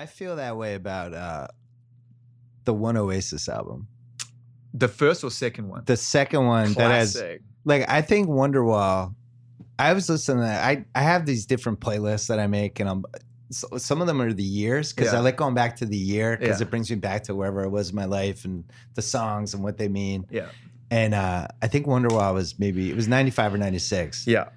I feel that way about uh, the One Oasis album. The first or second one? The second one that has like I think Wonderwall. I was listening to that. I I have these different playlists that I make, and I'm so, some of them are the years because Yeah. I like going back to the year because Yeah. it brings me back to wherever I was in my life and the songs and what they mean. Yeah. And uh, I think Wonderwall was maybe it was 95 or 96. Yeah.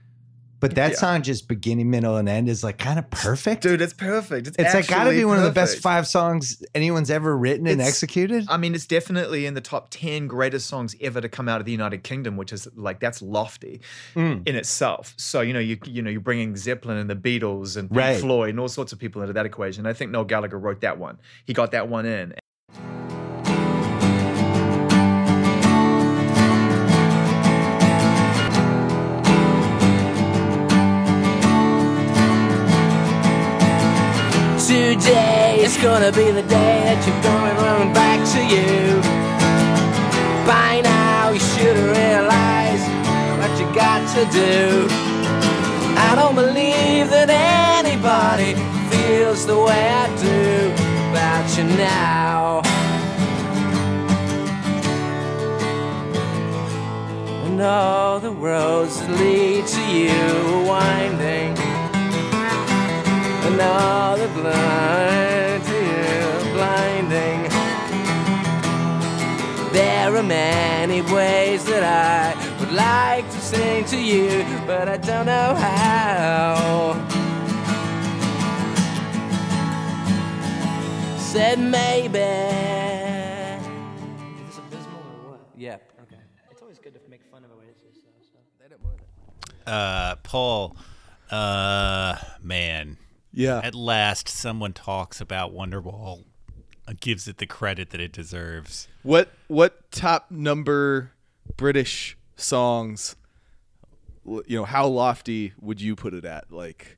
But that Yeah. song just beginning, middle, and end is like kind of perfect. Dude, it's perfect. It's, it's like got to be one of the best five songs anyone's ever written and executed. I mean, it's definitely in the top 10 greatest songs ever to come out of the United Kingdom, which is like, that's lofty Mm. in itself. So, you know, you you know, you're bringing Zeppelin and the Beatles and Pink Right. Floyd and all sorts of people into that equation. I think Noel Gallagher wrote that one. He got that one in. Today is gonna be the day that you're going running back to you. By now, you should have realized what you got to do. I don't believe that anybody feels the way I do about you now. And all the roads that lead to you are winding and all the blind to you blinding. There are many ways that I would like to sing to you, but I don't know how. Said maybe. Is this abysmal or what? Yeah. Okay. It's always good to make fun of Oasis. So. They don't worry. Uh, Paul, uh, man, Yeah. at last someone talks about Wonderwall, uh, gives it the credit that it deserves. What what top number British songs? You know, how lofty would you put it at? Like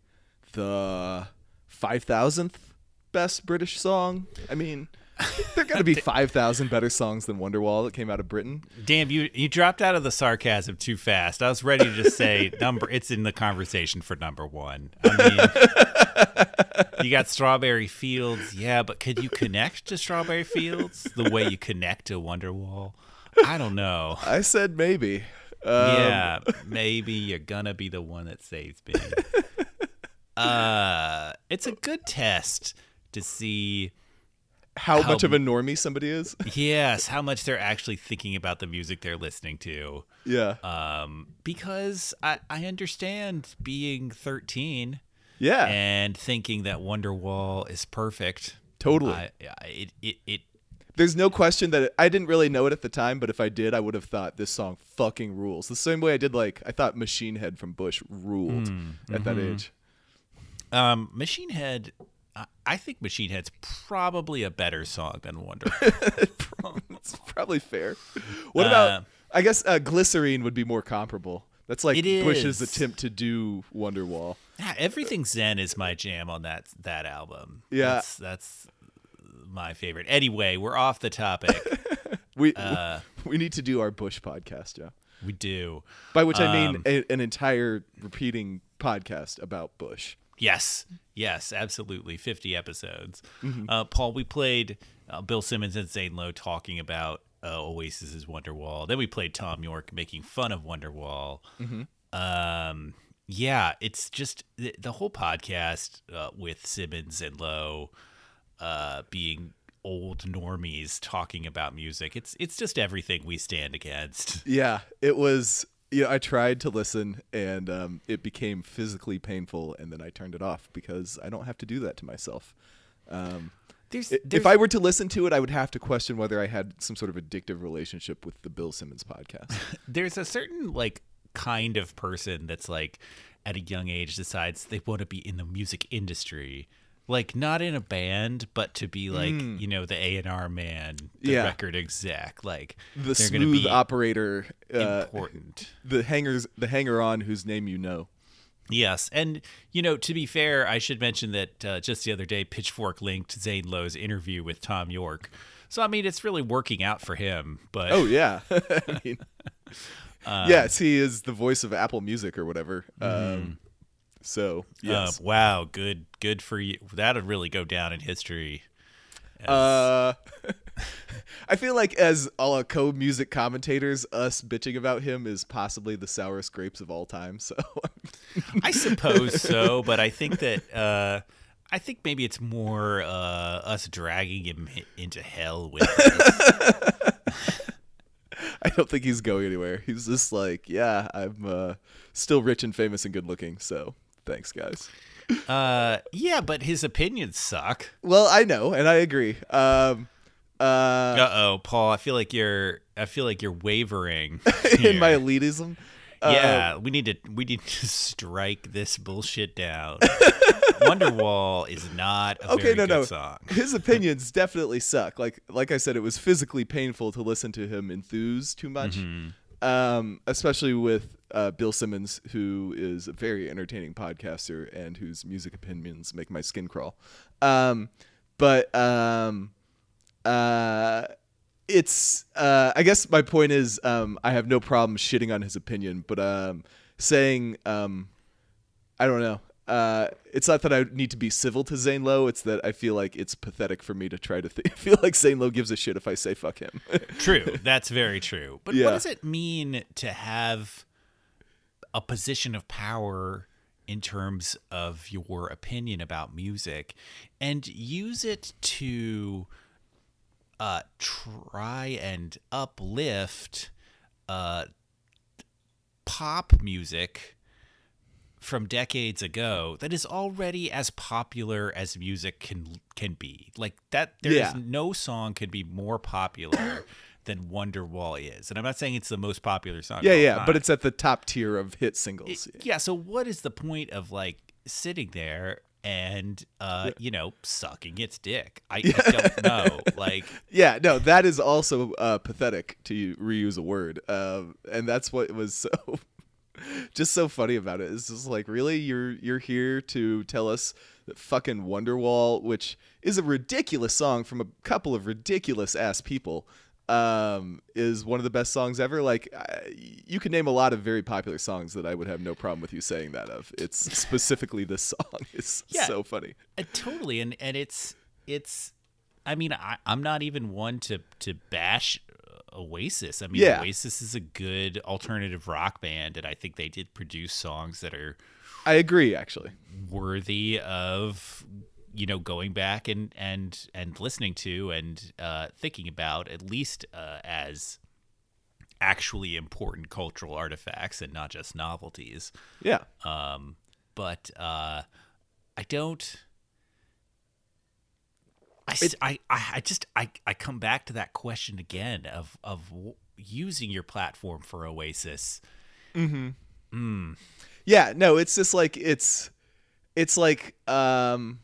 the five thousandth best British song? I mean, there got to be five thousand better songs than Wonderwall that came out of Britain. Damn, you you dropped out of the sarcasm too fast. I was ready to just say number. It's in the conversation for number one. I mean, you got Strawberry Fields, yeah, but could you connect to Strawberry Fields the way you connect to Wonderwall? I don't know. I said maybe. Um, yeah, maybe you're gonna be the one that saves me. uh, it's a good test to see, How, How- much of a normie somebody is? yes, how much they're actually thinking about the music they're listening to. yeah. Um, because I I understand being 13 yeah. and thinking that Wonderwall is perfect. Totally. I, I, it, it, it There's no question that it, I didn't really know it at the time, but if I did, I would have thought this song fucking rules. The same way I did like I thought Machine Head from Bush ruled at that age. um, Machine Head. I- think Machine Head's probably a better song than Wonder. It's probably fair. What Uh, about? I guess uh, Glycerine would be more comparable. That's like Bush's attempt to do Wonderwall. Yeah, Everything Zen is my jam on that that album. Yeah. that's, that's my favorite. Anyway, we're off the topic. We Uh, we need to do our Bush podcast, yeah. we do. By which I mean Um, a, an entire repeating podcast about Bush. Yes, yes, absolutely. 50 episodes. Mm-hmm. Uh, Paul, we played uh, Bill Simmons and Zane Lowe talking about uh, Oasis's Wonderwall. Then we played Thom Yorke making fun of Wonderwall. Mm-hmm. Um, yeah, it's just the, the whole podcast uh, with Simmons and Lowe uh, being old normies talking about music. It's it's just everything we stand against. Yeah, it was. You know, I tried to listen, and um, it became physically painful, and then I turned it off because I don't have to do that to myself. Um, There's, there's if I were to listen to it, I would have to question whether I had some sort of addictive relationship with the Bill Simmons podcast. there's a certain like kind of person that's like at a young age decides they want to be in the music industry like not in a band but to be like you know the a&r man the. Yeah. record exec like The smooth be operator, uh, important the hangers, the hanger on whose name you know. yes and you know to be fair i should mention that uh, just the other day pitchfork linked zane lowe's interview with thom yorke so i mean it's really working out for him but Oh yeah, I mean, Um, yes, he is the voice of Apple Music or whatever. mm-hmm. Um, So yes. Uh, wow, good, good for you. That'll really go down in history. as- Uh, I feel like as all co music commentators, us bitching about him is possibly the sourest grapes of all time. So I suppose so, but I think that uh, I think maybe it's more uh, us dragging him into hell with. I don't think he's going anywhere. He's just like, yeah, I'm uh, still rich and famous and good looking. So thanks, guys. Uh, yeah, but his opinions suck. Well, I know, and I agree. Um, uh, Uh oh, Paul. I feel like you're. I feel like you're wavering in my elitism. uh, yeah, we need to. We need to strike this bullshit down. Wonderwall is not a okay, no, good no. song. His opinions definitely suck. Like, like I said, it was physically painful to listen to him enthuse too much, Mm-hmm. um, especially with uh, Bill Simmons, who is a very entertaining podcaster and whose music opinions make my skin crawl. Um, but um, uh, it's uh, I guess my point is um, I have no problem shitting on his opinion, but um, saying um, I don't know. Uh, it's not that I need to be civil to Zane Lowe. It's that I feel like it's pathetic for me to try to th- feel like Zane Lowe gives a shit if I say fuck him. True, that's very true. But Yeah. what does it mean to have a position of power in terms of your opinion about music and use it to uh, try and uplift uh, pop music from decades ago that is already as popular as music can can be. Like that there's Yeah. no song could be more popular than Wonderwall is. And I'm not saying it's the most popular song. yeah, yeah, time. but it's at the top tier of hit singles. yeah, so what is the point of like sitting there and uh you know sucking its dick? I, I don't know. Like Yeah, no, that is also uh, pathetic to reuse a word, um, and that's what was so just so funny about it. It's just like, really, you're you're here to tell us that fucking Wonderwall, which is a ridiculous song from a couple of ridiculous ass people, um, is one of the best songs ever. Like, I, you can name a lot of very popular songs that I would have no problem with you saying that of. It's specifically this song is Yeah. so funny. Uh, totally, and and it's it's. I mean, I, I'm not even one to to bash uh, Oasis. I mean, Yeah. Oasis is a good alternative rock band, and I think they did produce songs that are I agree, actually. worthy of you know going back and and and listening to and uh, thinking about at least uh, as actually important cultural artifacts and not just novelties. Yeah. Um, but uh, I don't. I, I, I just I, I come back to that question again of of using your platform for Oasis. Yeah, no, it's just like it's it's like um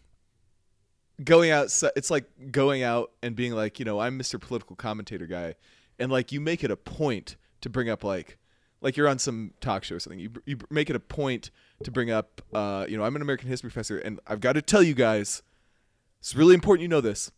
going out it's like going out and being like, you know, I'm Mr. political commentator guy and like you make it a point to bring up like like you're on some talk show or something. You you make it a point to bring up uh you know, I'm an American history professor and I've got to tell you guys it's really important you know this.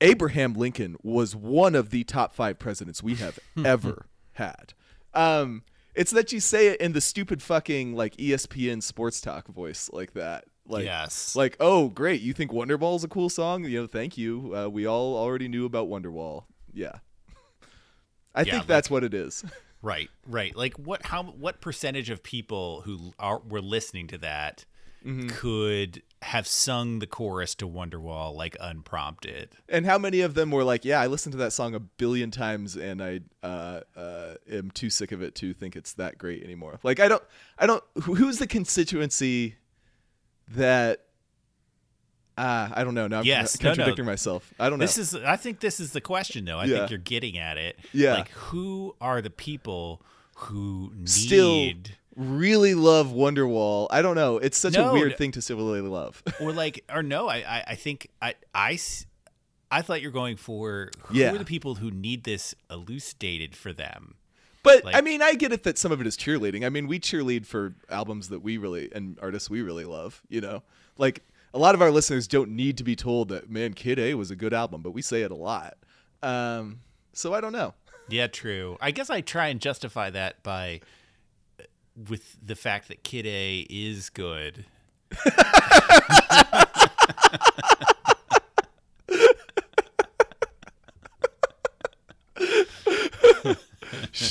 Abraham Lincoln was one of the top 5 presidents we have ever had. Um it's that you say it in the stupid fucking like ESPN sports talk voice like that. Like Yes. like oh great, you think Wonderwall is a cool song? You know, thank you. Uh, we all already knew about Wonderwall. Yeah. I Yeah, think like- that's what it is. Right, right. Like what? How? What percentage of people who are were listening to that Mm-hmm. could have sung the chorus to Wonderwall like unprompted? And how many of them were like, "Yeah, I listened to that song a billion times, and I uh, uh, am too sick of it to think it's that great anymore." Like, I don't, I don't. Who, who's the constituency that? Ah, I don't know. Now I'm Yes, con- no, no. contradicting myself. I don't know. This is. I think this is the question, though. I Yeah. think you're getting at it. Yeah. Like, who are the people who need? Still really love Wonderwall. I don't know. It's such No, a weird thing to still really love. or like or no I, I i think i i I thought you're going for who Yeah. are the people who need this elucidated for them But Like- I mean, I get it that some of it is cheerleading. I mean, we cheerlead for albums that we really and artists we really love. You know, like a lot of our listeners don't need to be told that man, Kid A was a good album, but we say it a lot. Um, so I don't know. yeah true i guess i try and justify that by with the fact that Kid A is good.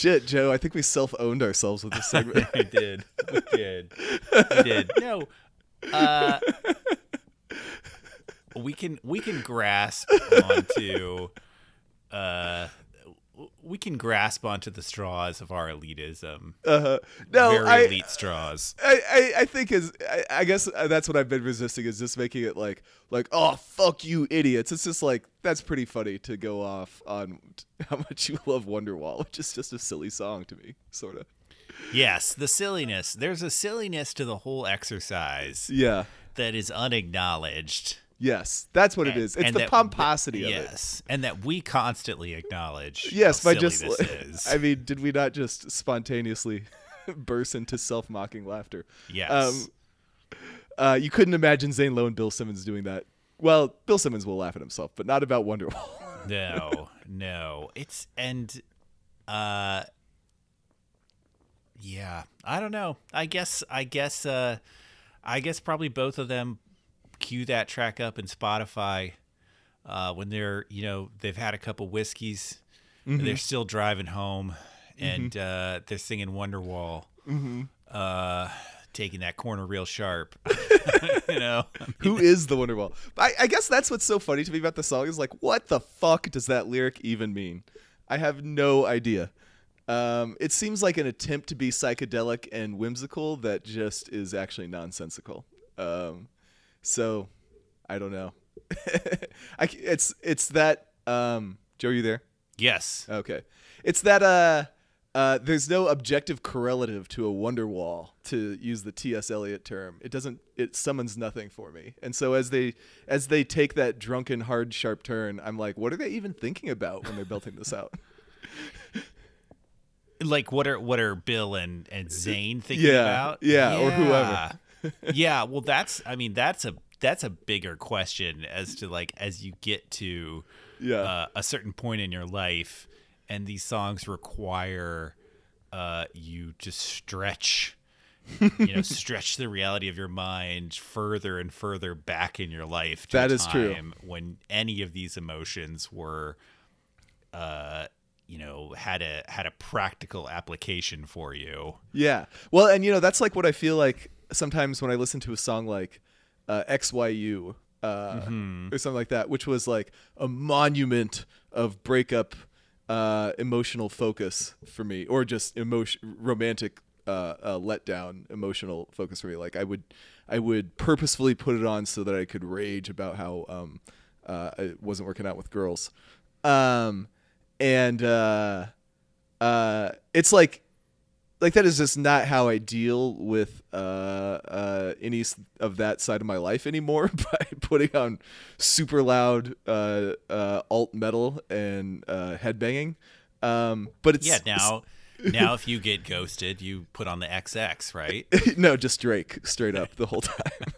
Shit, Joe, I think we self-owned ourselves with this segment. We did. We did. We did. No. Uh, we can we can grasp onto uh we can grasp onto the straws of our elitism. Uh, huh. no, Very I, elite straws. I, I, I think is I, I guess that's what I've been resisting is just making it like like oh fuck you idiots. It's just like that's pretty funny to go off on how much you love Wonderwall, which is just a silly song to me, sort of. Yes, the silliness. There's a silliness to the whole exercise Yeah. that is unacknowledged. Yes, that's what it And- is. It's the that- pomposity of it. Yes, and that we constantly acknowledge. Yes, by just this is. I mean, did we not just spontaneously burst into self-mocking laughter? yes. Um, uh, you couldn't imagine Zane Lowe and Bill Simmons doing that. Well, Bill Simmons will laugh at himself, but not about Wonderwall. no, no. It's and uh yeah, I don't know. I guess I guess uh I guess probably both of them cue that track up in Spotify uh when they're, you know, they've had a couple whiskeys, and they're still driving home and uh they're singing Wonderwall. Uh taking that corner real sharp. you know. Who is the Wonderwall? I, I guess that's what's so funny to me about the song is like, what the fuck does that lyric even mean? I have no idea. Um, it seems like an attempt to be psychedelic and whimsical that just is actually nonsensical. Um, so I don't know. I, it's it's that um, Joe, are you there? Yes. Okay. It's that uh uh there's no objective correlative to a wonder wall to use the T.S. Eliot term. It doesn't it summons nothing for me. And so as they as they take that drunken hard sharp turn, I'm like, what are they even thinking about when they're belting this out? like what are what are Bill and and Zane thinking Yeah, about? yeah, or whoever. Yeah, well, that's I mean that's a that's a bigger question as to like as you get to Yeah. uh, a certain point in your life, and these songs require uh, you to stretch. you know, stretch the reality of your mind further and further back in your life. To That is true. When any of these emotions were uh you know had a had a practical application for you Yeah. Well, and you know, that's like what I feel like sometimes when I listen to a song like uh, XYU uh, or something like that, which was like a monument of breakup uh, emotional focus for me, or just emotion romantic uh, uh, letdown emotional focus for me. Like I would, I would purposefully put it on so that I could rage about how um, uh, it wasn't working out with girls. Um, and uh, uh, it's like like that is just not how I deal with uh, uh, any of that side of my life anymore by putting on super loud uh, uh, alt metal and uh, headbanging. Um, but it's yeah now now if you get ghosted you put on the xx right no, just Drake straight up the whole time.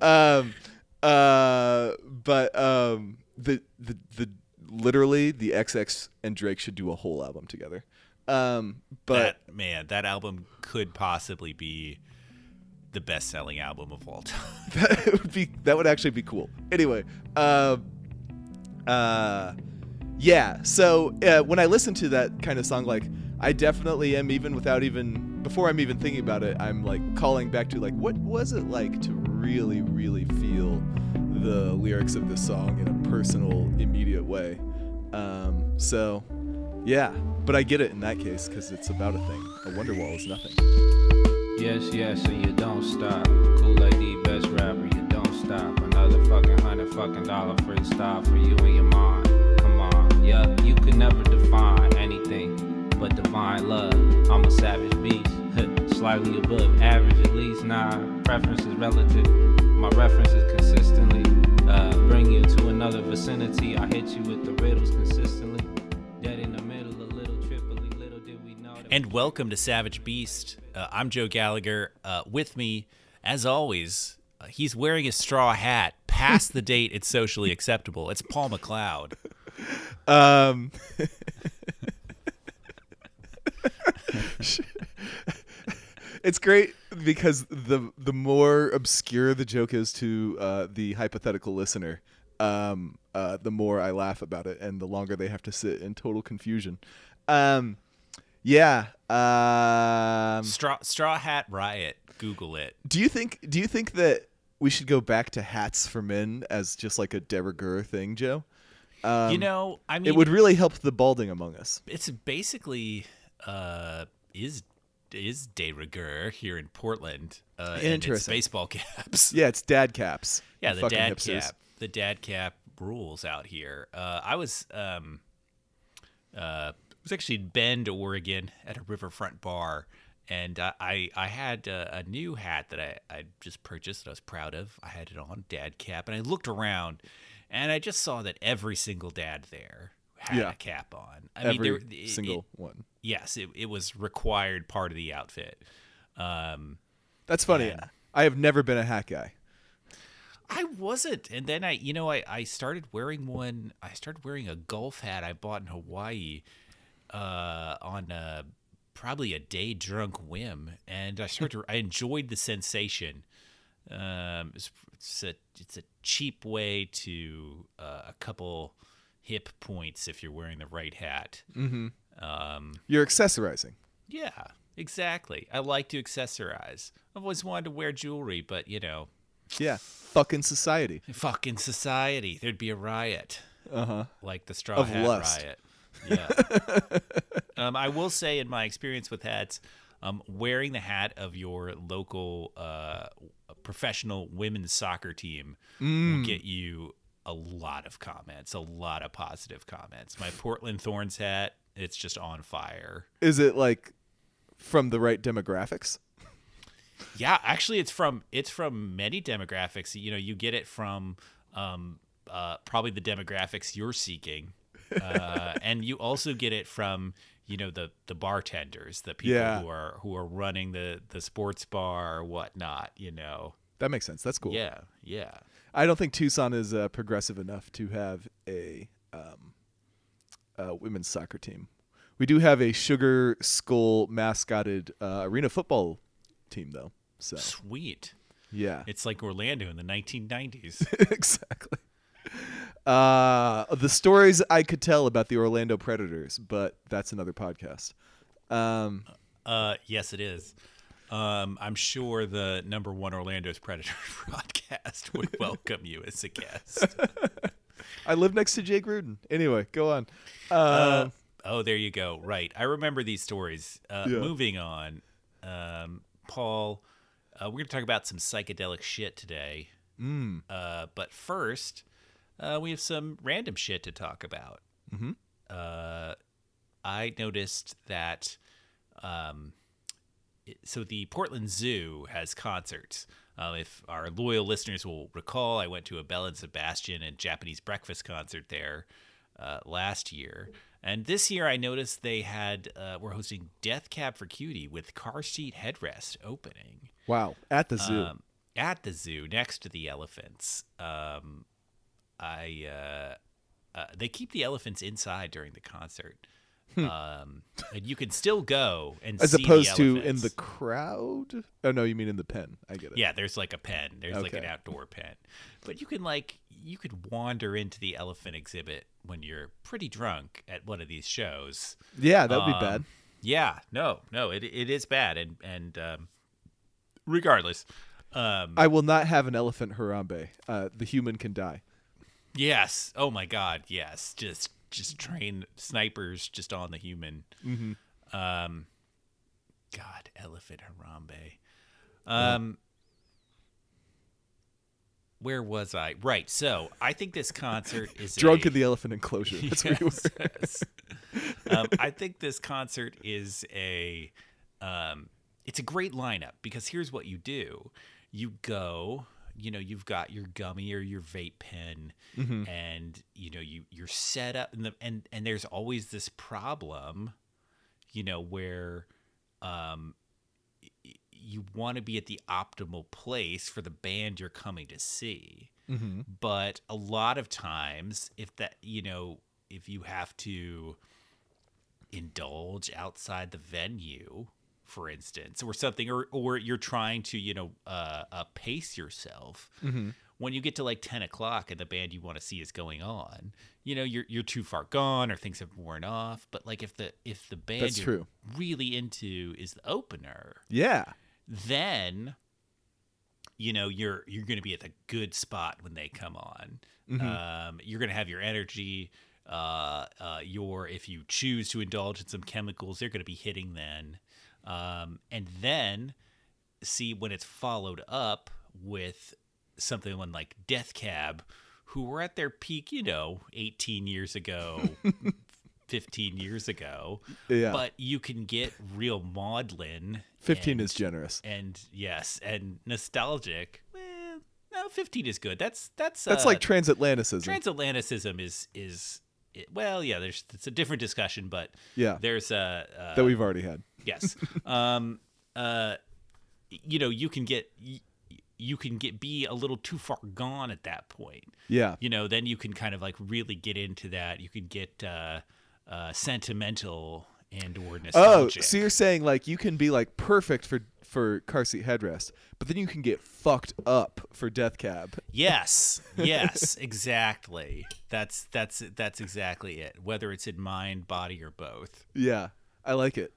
um, uh, but um, the the the literally the XX and Drake should do a whole album together. Um, but that man that album could possibly be the best selling album of all time that would be that would actually be cool. Anyway, um, uh, yeah. So uh, when I listen to that kind of song, like I definitely am, even without even before I'm even thinking about it, I'm like calling back to like what was it like to really, really feel the lyrics of this song in a personal, immediate way. Um, so yeah, but I get it in that case because it's about a thing. A Wonderwall is nothing. Yes, yes, and you don't stop. Cool the best rapper, you don't stop. Another fucking hundred fucking dollar freestyle for you and your mind. Come on, yeah, you can never define anything but divine love. I'm a savage beast, slightly above average at least. Nah, preference is relative. My reference is consistently uh, bring you to another vicinity. I hit you with the riddles consistently. And welcome to savage beast. Uh, i'm joe gallagher. Uh, with me as always uh, he's wearing a straw hat. Past the date it's socially acceptable. It's paul mcleod. Um, it's great because the the more obscure the joke is to uh, the hypothetical listener, um, uh, the more I laugh about it, and the longer they have to sit in total confusion. Um, yeah. Um, Straw Straw Hat Riot. Google it. do you think Do you think that we should go back to hats for men as just like a de rigueur thing, Joe? Um, you know, I mean, it would really help the balding among us. it's basically uh, is is de rigueur here in Portland. Uh, and it's Interesting. baseball caps. Yeah, it's dad caps. Yeah, the Fucking dad hipsters. cap. The dad cap rules out here. Uh, I was um, uh, was actually in Bend, Oregon, at a riverfront bar, and uh, I I had uh, a new hat that I I just purchased. That I was proud of. I had it on, dad cap, and I looked around, and I just saw that every single dad there had Yeah. a cap on. I Every mean, there, it- single it- one. yes, it, it was required part of the outfit. Um, That's funny. Yeah. I have never been a hat guy. I wasn't. And then I, you know, I, I started wearing one. I started wearing a golf hat I bought in Hawaii uh, on uh probably a day drunk whim. And I started to, I enjoyed the sensation. Um, it's, it's, a, it's a cheap way to uh, a couple hip points if you're wearing the right hat. Mm-hmm. Um, You're accessorizing. yeah, exactly. I like to accessorize. I've always wanted to wear jewelry, but you know, Yeah. Fucking society. fucking society. There'd be a riot. Uh huh. like the straw Of hat lust. riot. Yeah. um, I will say, in my experience with hats, um, wearing the hat of your local uh, professional women's soccer team Mm. will get you a lot of comments, a lot of positive comments. My Portland Thorns hat, it's just on fire. Is it like from the right demographics? Yeah, actually, it's from it's from many demographics. You know, you get it from um, uh, probably the demographics you're seeking, uh, and you also get it from you know the the bartenders, the people Yeah. who are who are running the the sports bar or whatnot. You know, That makes sense. That's cool. yeah, yeah. I don't think Tucson is uh, progressive enough to have a, um, a women's soccer team. We do have a Sugar Skull mascoted uh, arena football team, though. So Sweet. yeah, It's like Orlando in the 1990s. exactly. Uh, the stories I could tell about the Orlando Predators, but that's another podcast. Um, uh, yes, it is. Um, I'm sure the number one Orlando's Predators podcast would welcome you as a guest. I live next to Jay Gruden. Anyway, go on. Uh, Um, oh, there you go. Right. I remember these stories. Uh, Yeah. Moving on, um, Paul, uh, we're going to talk about some psychedelic shit today. mm, Uh, but first, uh, we have some random shit to talk about. Mhm. Uh, I noticed that. Um, so the Portland Zoo has concerts. Uh, if our loyal listeners will recall, I went to a Belle and Sebastian and Japanese breakfast concert there uh, last year, and this year I noticed they had uh, were hosting Death Cab for Cutie with car seat headrest opening wow, at the zoo. um, at the zoo next to the elephants. Um, I uh, uh, they keep the elephants inside during the concert, um, and you can still go and Hmm. As opposed to in the crowd. Oh no, you mean in the pen. I get it. yeah. There's like a pen. There's like an outdoor pen, but you can like you could wander into the elephant exhibit when you're pretty drunk at one of these shows. yeah, that would be Um, bad. Yeah, no, no, it it is bad, and and um, regardless, um, I will not have an elephant Harambe. Uh, the human can die. Yes. Oh my God. Yes. Just just train snipers just on the human. Mm-hmm. Um. God, elephant Harambe. Um. Where was I? Right. So I think this concert is Drunk a, in the elephant enclosure. That's where you. Yes, yes. um, I think this concert is a um, it's a great lineup because here's what you do: you go, you know, you've got your gummy or your vape pen, Mm-hmm. and you know you you're set up, and the and and there's always this problem, you know, where um, you want to be at the optimal place for the band you're coming to see Mm-hmm. but a lot of times if that you know if you have to indulge outside the venue for instance, or something, or or you're trying to you know uh, uh, pace yourself. Mm-hmm. When you get to like ten o'clock and the band you want to see is going on, you know you're you're too far gone or things have worn off. But like if the if the band That's you're true. really into is the opener, Yeah. then you know you're you're going to be at the good spot when they come on. Mm-hmm. Um, you're going to have your energy. Uh, uh, your if you choose to indulge in some chemicals, they're going to be hitting then, um, and then see when it's followed up with something like Death Cab, who were at their peak, you know, 18 years ago. 15 years ago Yeah. but you can get real maudlin 15 and- is generous. and yes, and nostalgic. Well, no, fifteen is good. That's that's That's uh, like transatlanticism. transatlanticism is is it, well, yeah. There's it's a different discussion, but yeah. there's a uh, that we've already had. yes, um, uh, you know, you can get you can get be a little too far gone at that point. Yeah. You know, then you can kind of like really get into that. You can get uh, uh, sentimental and or nostalgic. Oh, so you're saying like you can be like perfect for for car seat headrest, but then you can get fucked up for death cab. Yes, yes, exactly. That's that's that's exactly it. Whether it's in mind, body, or both. Yeah, I like it.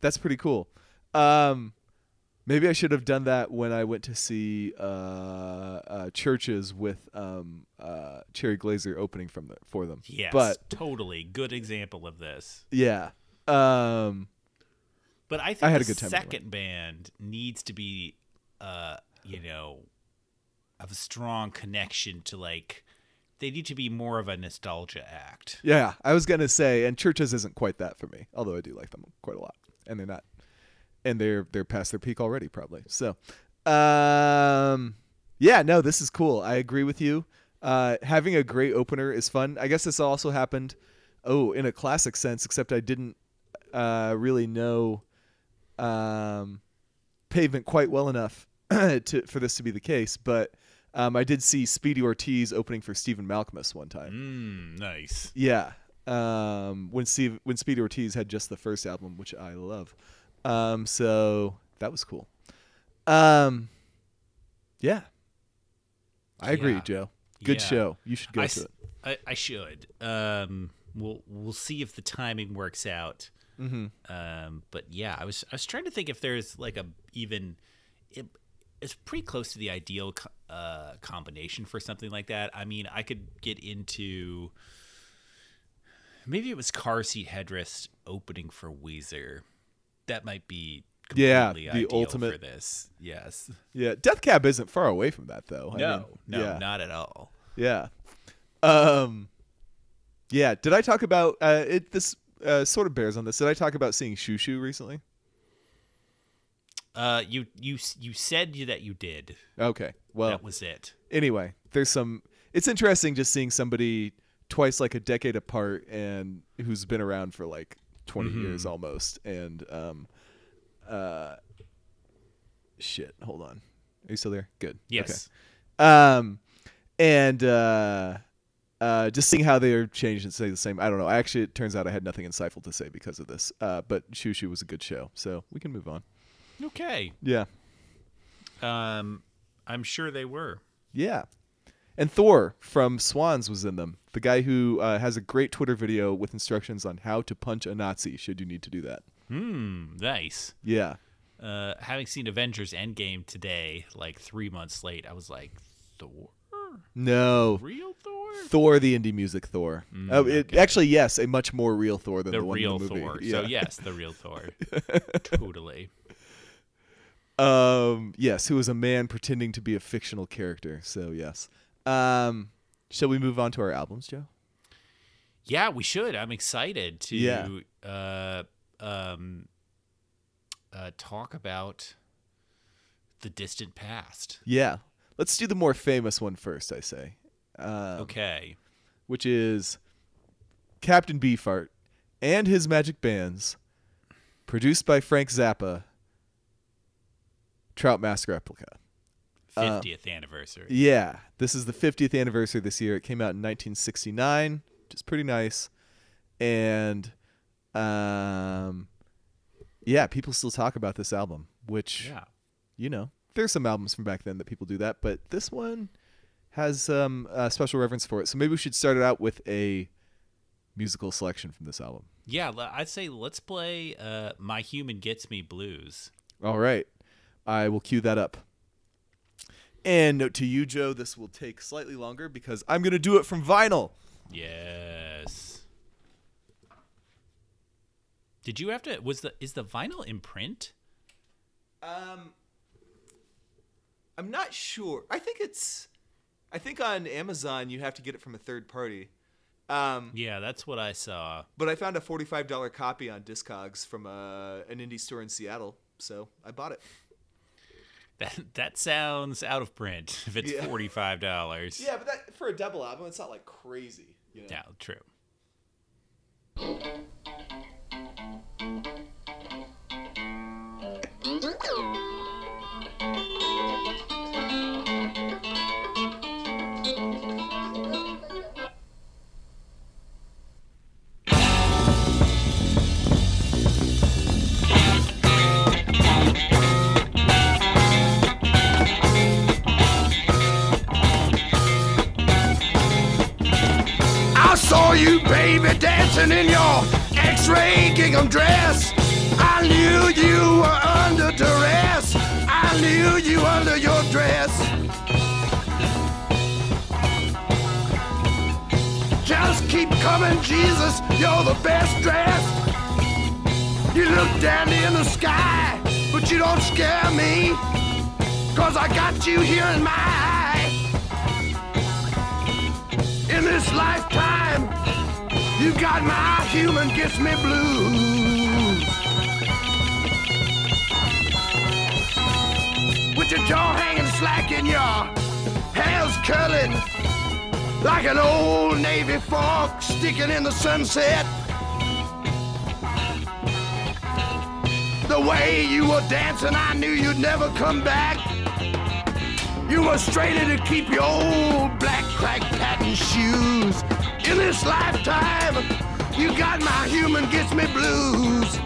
That's pretty cool. Um, maybe I should have done that when I went to see uh, uh, Chvrches with um, uh, Cherry Glazerr opening from the, for them. Yes, but totally good example of this. yeah, um, But I think I had the a good time anyway. second band needs to be, uh, you know, have a strong connection to like. They need to be more of a nostalgia act. yeah. I was gonna say, and Chvrches isn't quite that for me, although I do like them quite a lot, and they're not, and they're they're past their peak already probably. So, um, yeah, no, this is cool. I agree with you. Uh, having a great opener is fun. I guess this also happened, oh, in a classic sense, except I didn't uh, really know um, pavement quite well enough to for this to be the case. But um, I did see Speedy Ortiz opening for Stephen Malkmus one time. Mm, nice. Yeah. Um, when Steve when Speedy Ortiz had just the first album, which I love. Um, so that was cool. Um, yeah. I agree, Yeah. Joe. Good Yeah. show. You should go I, to s- it. I, I should. Um, we'll we'll see if the timing works out. Mm-hmm. Um, but yeah, I was I was trying to think if there's like a even it, it's pretty close to the ideal co- uh, combination for something like that. I mean, I could get into maybe it was car seat headrest opening for Weezer. That might be Yeah, the ideal for ultimate- this. Yes. Yeah, Death Cab isn't far away from that though. I No, mean, no, yeah, not at all. yeah. Um, yeah. Did I talk about uh, it? This uh, sort of bears on this. Did I talk about seeing Shoo recently? Uh, you you you said that you did. Okay. Well, that was it. anyway, there's some. It's interesting just seeing somebody twice like a decade apart and who's been around for like 20 years almost. And um, uh, shit. Hold on. Are you still there? Good. Yes. Okay. Um, and uh, uh, just seeing how they're changed and stay the same. I don't know. Actually, it turns out I had nothing insightful to say because of this. Uh, but Xiu Xiu was a good show, so we can move on. Okay. Yeah. Um, I'm sure they were. Yeah. And Thor from Swans was in them. The guy who uh, has a great Twitter video with instructions on how to punch a Nazi should you need to do that. Hmm. Nice. Yeah. Uh, having seen Avengers Endgame today, like three months late, I was like, Thor, No. real Thor, Thor, the indie music Thor. Oh, it, okay. actually, yes, a much more real Thor than the, the, one real in the movie. Thor. Yeah. So yes, the real Thor. totally. Um, yes, who was a man pretending to be a fictional character. So yes. Um, shall we move on to our albums, Joe? Yeah, we should. I'm excited to Yeah. uh, um, uh, talk about the distant past. Yeah. Let's do the more famous one first. I say. Um, Okay. which is Captain Beefheart and his magic bands, produced by Frank Zappa. Trout Mask replica. Uh, 50th anniversary. Yeah, this is the 50th anniversary this year. It came out in 1969, which is pretty nice. And um, yeah, people still talk about this album, which Yeah. you know, there's some albums from back then that people do that, but this one has um, a special reverence for it. So maybe we should start it out with a musical selection from this album. Yeah, I'd say let's play uh, "My Human Gets Me" blues. All right, I will cue that up. And note to you, Joe, this will take slightly longer because I'm going to do it from vinyl. Yes. Did you have to? Was the is the vinyl in print? Um, I'm not sure. I think it's. I think on Amazon you have to get it from a third party. Um, Yeah, that's what I saw. but I found a forty-five dollar copy on Discogs from uh, an indie store in Seattle, so I bought it. That that sounds out of print. If it's Yeah. forty five dollars. Yeah, but that for a double album, it's not like crazy. You know? Yeah, true. Gingham dress. I knew you were under duress. I knew you under your dress. Just keep coming, Jesus. You're the best dressed. You look dandy in the sky, but you don't scare me. Cause I got you here in my eye in this lifetime. You got my human gets me blues. With your jaw hanging slack and your hair's curling like an old navy fork sticking in the sunset. The way you were dancing, I knew you'd never come back. You were straighter to keep your old black crack patent shoes. In this lifetime, you got my human gets me blues.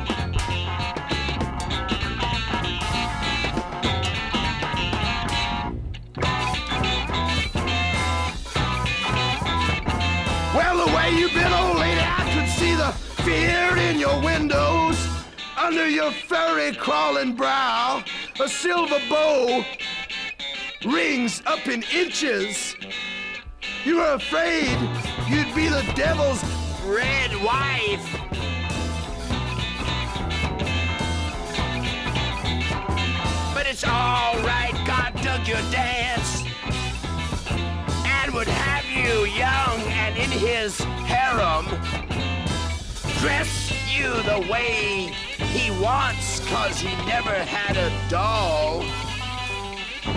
Well, the way you've been, old lady, I could see the fear in your windows. Under your furry crawling brow, a silver bow rings up in inches. You were afraid be the devil's red wife. But it's alright, God dug your dance and would have you young and in his harem. Dress you the way he wants, cause he never had a doll.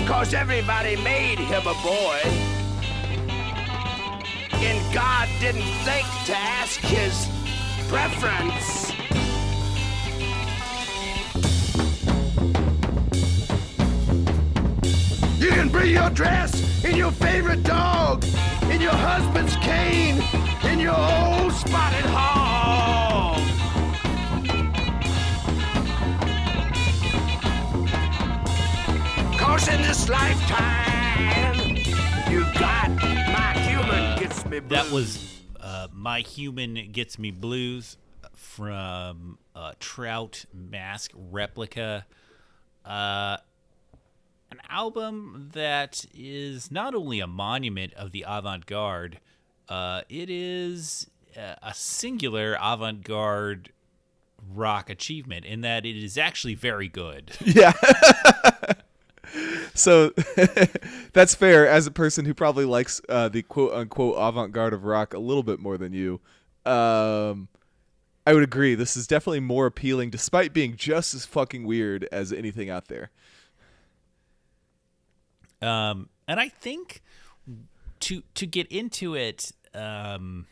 Cause everybody made him a boy. And God didn't think to ask his preference. You can bring your dress in your favorite dog, in your husband's cane, in your old spotted hog. Cause in this lifetime, me That was uh, "My Human Gets Me Blues" from uh, Trout Mask Replica. Uh, an album that is not only a monument of the avant-garde, uh, it is uh, a singular avant-garde rock achievement in that it is actually very good. Yeah. so that's fair. As a person who probably likes uh, the quote unquote avant garde of rock a little bit more than you, um, I would agree. This is definitely more appealing, despite being just as fucking weird as anything out there. um, and I think to to get into it um,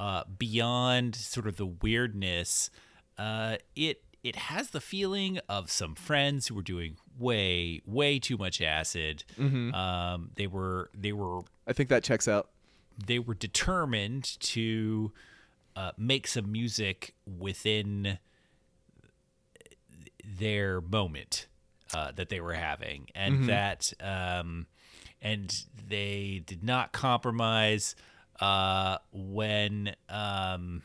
uh, beyond sort of the weirdness, uh, it it has the feeling of some friends who were doing way way too much acid. Um, they were they were I think that checks out. they were determined to uh, make some music within their moment uh, that they were having, and Mm-hmm. that um, and they did not compromise uh, when um,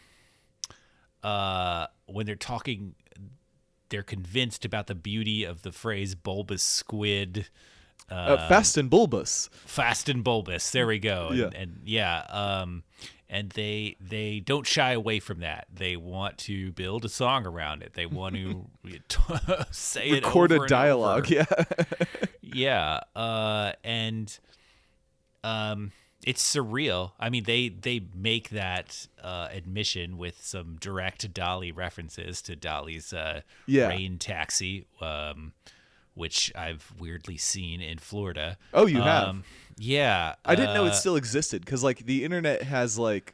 uh, when they're talking. They're convinced about the beauty of the phrase "bulbous squid." Uh, Fast and bulbous. fast and bulbous. There we go. And, Yeah. and yeah, um, and they they don't shy away from that. They want to build a song around it. They want to say it Record a dialogue. Yeah. Yeah, uh, and um, it's surreal. I mean, they they make that uh, admission with some direct Dali references to Dali's uh, Yeah. rain taxi, um, which I've weirdly seen in Florida. Oh, you have? Um, yeah, I didn't know uh, it still existed because like the internet has like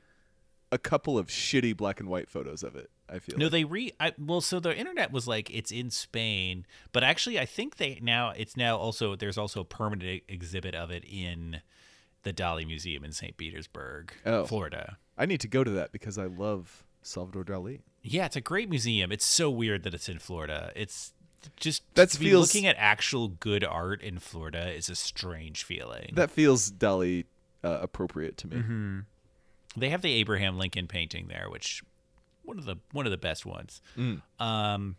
a couple of shitty black and white photos of it. I feel No, like. they re. I, well, so the internet was like it's in Spain, but actually, I think they now it's now also there's also a permanent exhibit of it in the Dali Museum in St. Petersburg, Oh. Florida. I need to go to that because I love Salvador Dali. Yeah, it's a great museum. It's so weird that it's in Florida. It's just That feels- looking at actual good art in Florida is a strange feeling. That feels Dali uh, appropriate to me. Mm-hmm. they have the Abraham Lincoln painting there, which one of the one of the best ones. Um,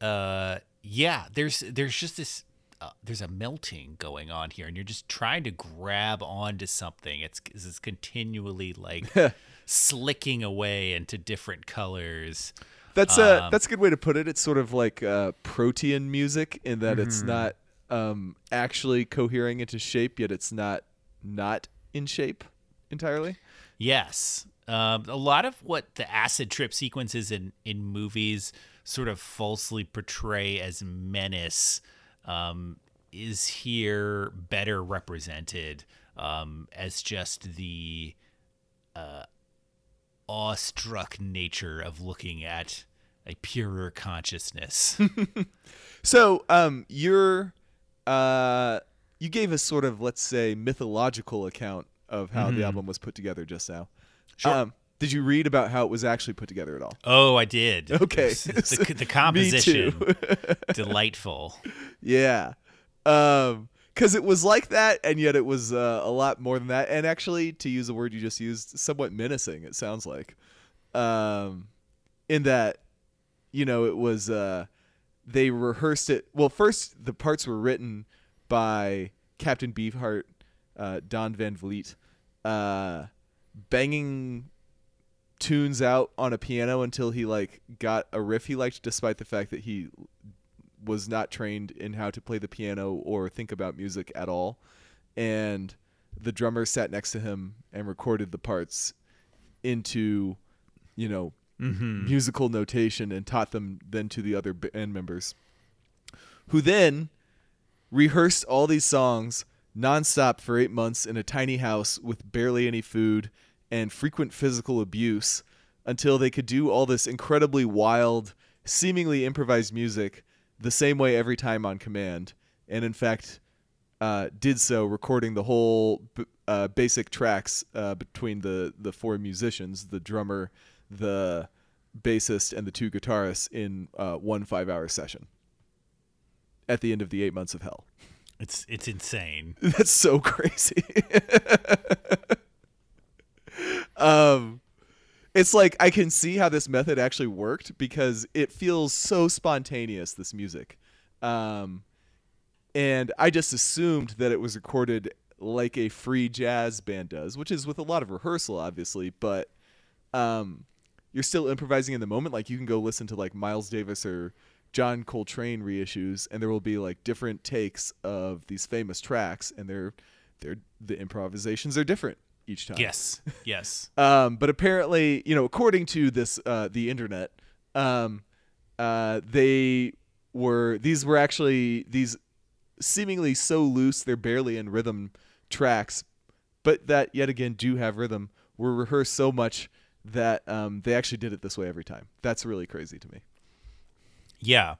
uh, yeah, there's there's just this uh, there's a melting going on here, and you're just trying to grab onto something. It's it's continually like slicking away into different colors. That's a Um, that's a good way to put it. It's sort of like uh, protean music in that it's Mm-hmm. not um, actually cohering into shape, yet it's not not in shape entirely. Yes. Um, a lot of what the acid trip sequences in, in movies sort of falsely portray as menace um, is here better represented um, as just the uh, awestruck nature of looking at a purer consciousness. So, um, you're, uh, you gave a sort of, let's say, mythological account of how the album was put together just now. Mm-hmm. Sure. Um, did you read about how it was actually put together at all? oh, I did. Okay. The, the Me composition, delightful. Yeah. Um, because it was like that, and yet it was uh, a lot more than that. And actually, to use a word you just used, somewhat menacing. It sounds like, um, in that, you know, it was uh, they rehearsed it. Well, first the parts were written by Captain Beefheart, uh, Don Van Vliet, uh, banging tunes out on a piano until he like got a riff he liked, despite the fact that he was not trained in how to play the piano or think about music at all. And the drummer sat next to him and recorded the parts into, you know, mm-hmm. musical notation and taught them then to the other band members, who then rehearsed all these songs nonstop for eight months in a tiny house with barely any food and frequent physical abuse until they could do all this incredibly wild, seemingly improvised music the same way every time on command. And in fact, uh, did so, recording the whole b- uh, basic tracks uh, between the, the four musicians, the drummer, the bassist, and the two guitarists in uh, one five hour session at the end of the eight months of hell. It's it's insane. That's so crazy. um it's like I can see how this method actually worked because it feels so spontaneous this music. Um and I just assumed that it was recorded like a free jazz band does, which is with a lot of rehearsal obviously, but um you're still improvising in the moment like you can go listen to like Miles Davis or John Coltrane reissues and there will be like different takes of these famous tracks and they're they're the improvisations are different each time. Yes, yes. Um, but apparently, you know, according to this, uh, the internet, um, uh, they were these were actually these seemingly so loose they're barely in rhythm tracks, but that yet again do have rhythm. Were rehearsed so much that um, they actually did it this way every time. That's really crazy to me. Yeah.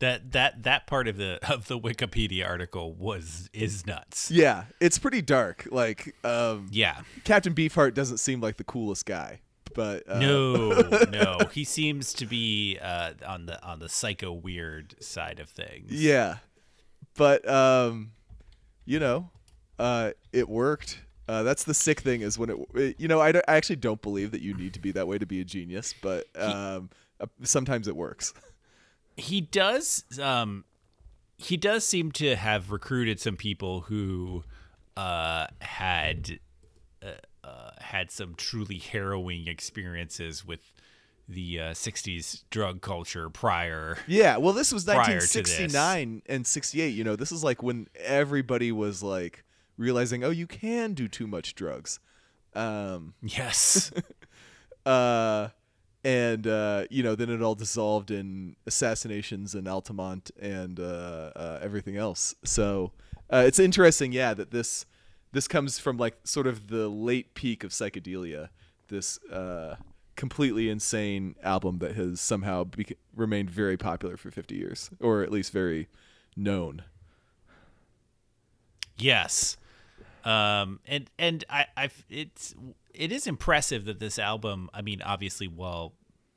That that that part of the of the Wikipedia article was is nuts. Yeah, it's pretty dark. Like, um, Yeah. Captain Beefheart doesn't seem like the coolest guy, but uh, No, no. He seems to be uh, on the on the psycho weird side of things. Yeah, but um, you know, uh, it worked. Uh, that's the sick thing is when it, it- you know, I, I actually don't believe that you need to be that way to be a genius, but um, uh, sometimes it works. he does um he does seem to have recruited some people who uh had uh, uh, had some truly harrowing experiences with the uh, 60s drug culture prior Yeah, well, this was Prior to this. 1969 and 68. You know, this is like when everybody was like realizing, oh, you can do too much drugs. Um, yes uh, and uh, you know, then it all dissolved in assassinations and Altamont and uh, uh, everything else. So uh, it's interesting, yeah, that this this comes from like sort of the late peak of psychedelia. This uh, completely insane album that has somehow remained very popular for 50 years, or at least very known. Yes. Um and and I I it's it is impressive that this album, I mean obviously while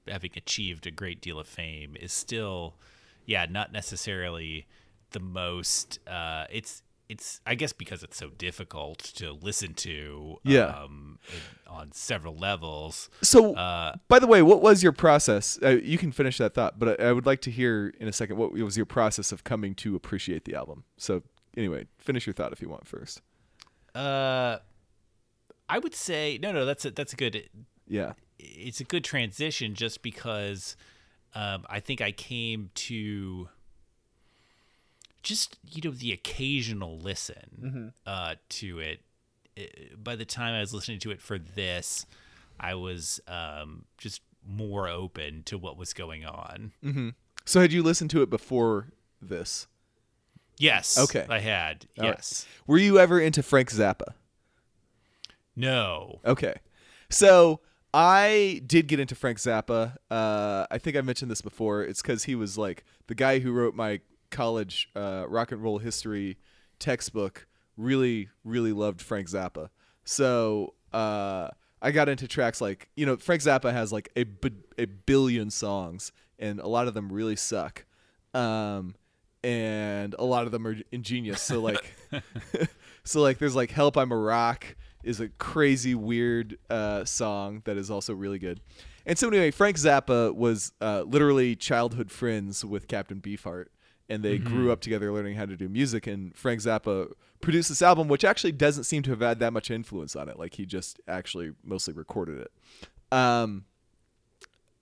having achieved a great deal of fame is still yeah, not necessarily the most uh it's it's I guess because it's so difficult to listen to Yeah. um on several levels. So, Uh by the way, what was your process? Uh, you can finish that thought, but I, I would like to hear in a second what was your process of coming to appreciate the album. So, anyway, finish your thought if you want first. Uh I would say no no that's a that's a good Yeah. it's a good transition just because um, I think I came to just you know the occasional listen uh, to it. By the time I was listening to it for this, I was um, just more open to what was going on. So, had you listened to it before this? Yes, Okay. I had. All right. yes, Were you ever into Frank Zappa? no, Okay. So I did get into Frank Zappa. Uh, I think I mentioned this before. It's because he was like the guy who wrote my college uh, rock and roll history textbook. Really, really loved Frank Zappa. So uh, I got into tracks like you know Frank Zappa has like a b- a billion songs, and a lot of them really suck. Um, and a lot of them are ingenious. So like, so like, there's like "Help I'm a Rock" is a crazy weird uh, song that is also really good. And so anyway, Frank Zappa was uh, literally childhood friends with Captain Beefheart, and they grew up together learning how to do music. And Frank Zappa produced this album, which actually doesn't seem to have had that much influence on it. Like he just actually mostly recorded it. Um,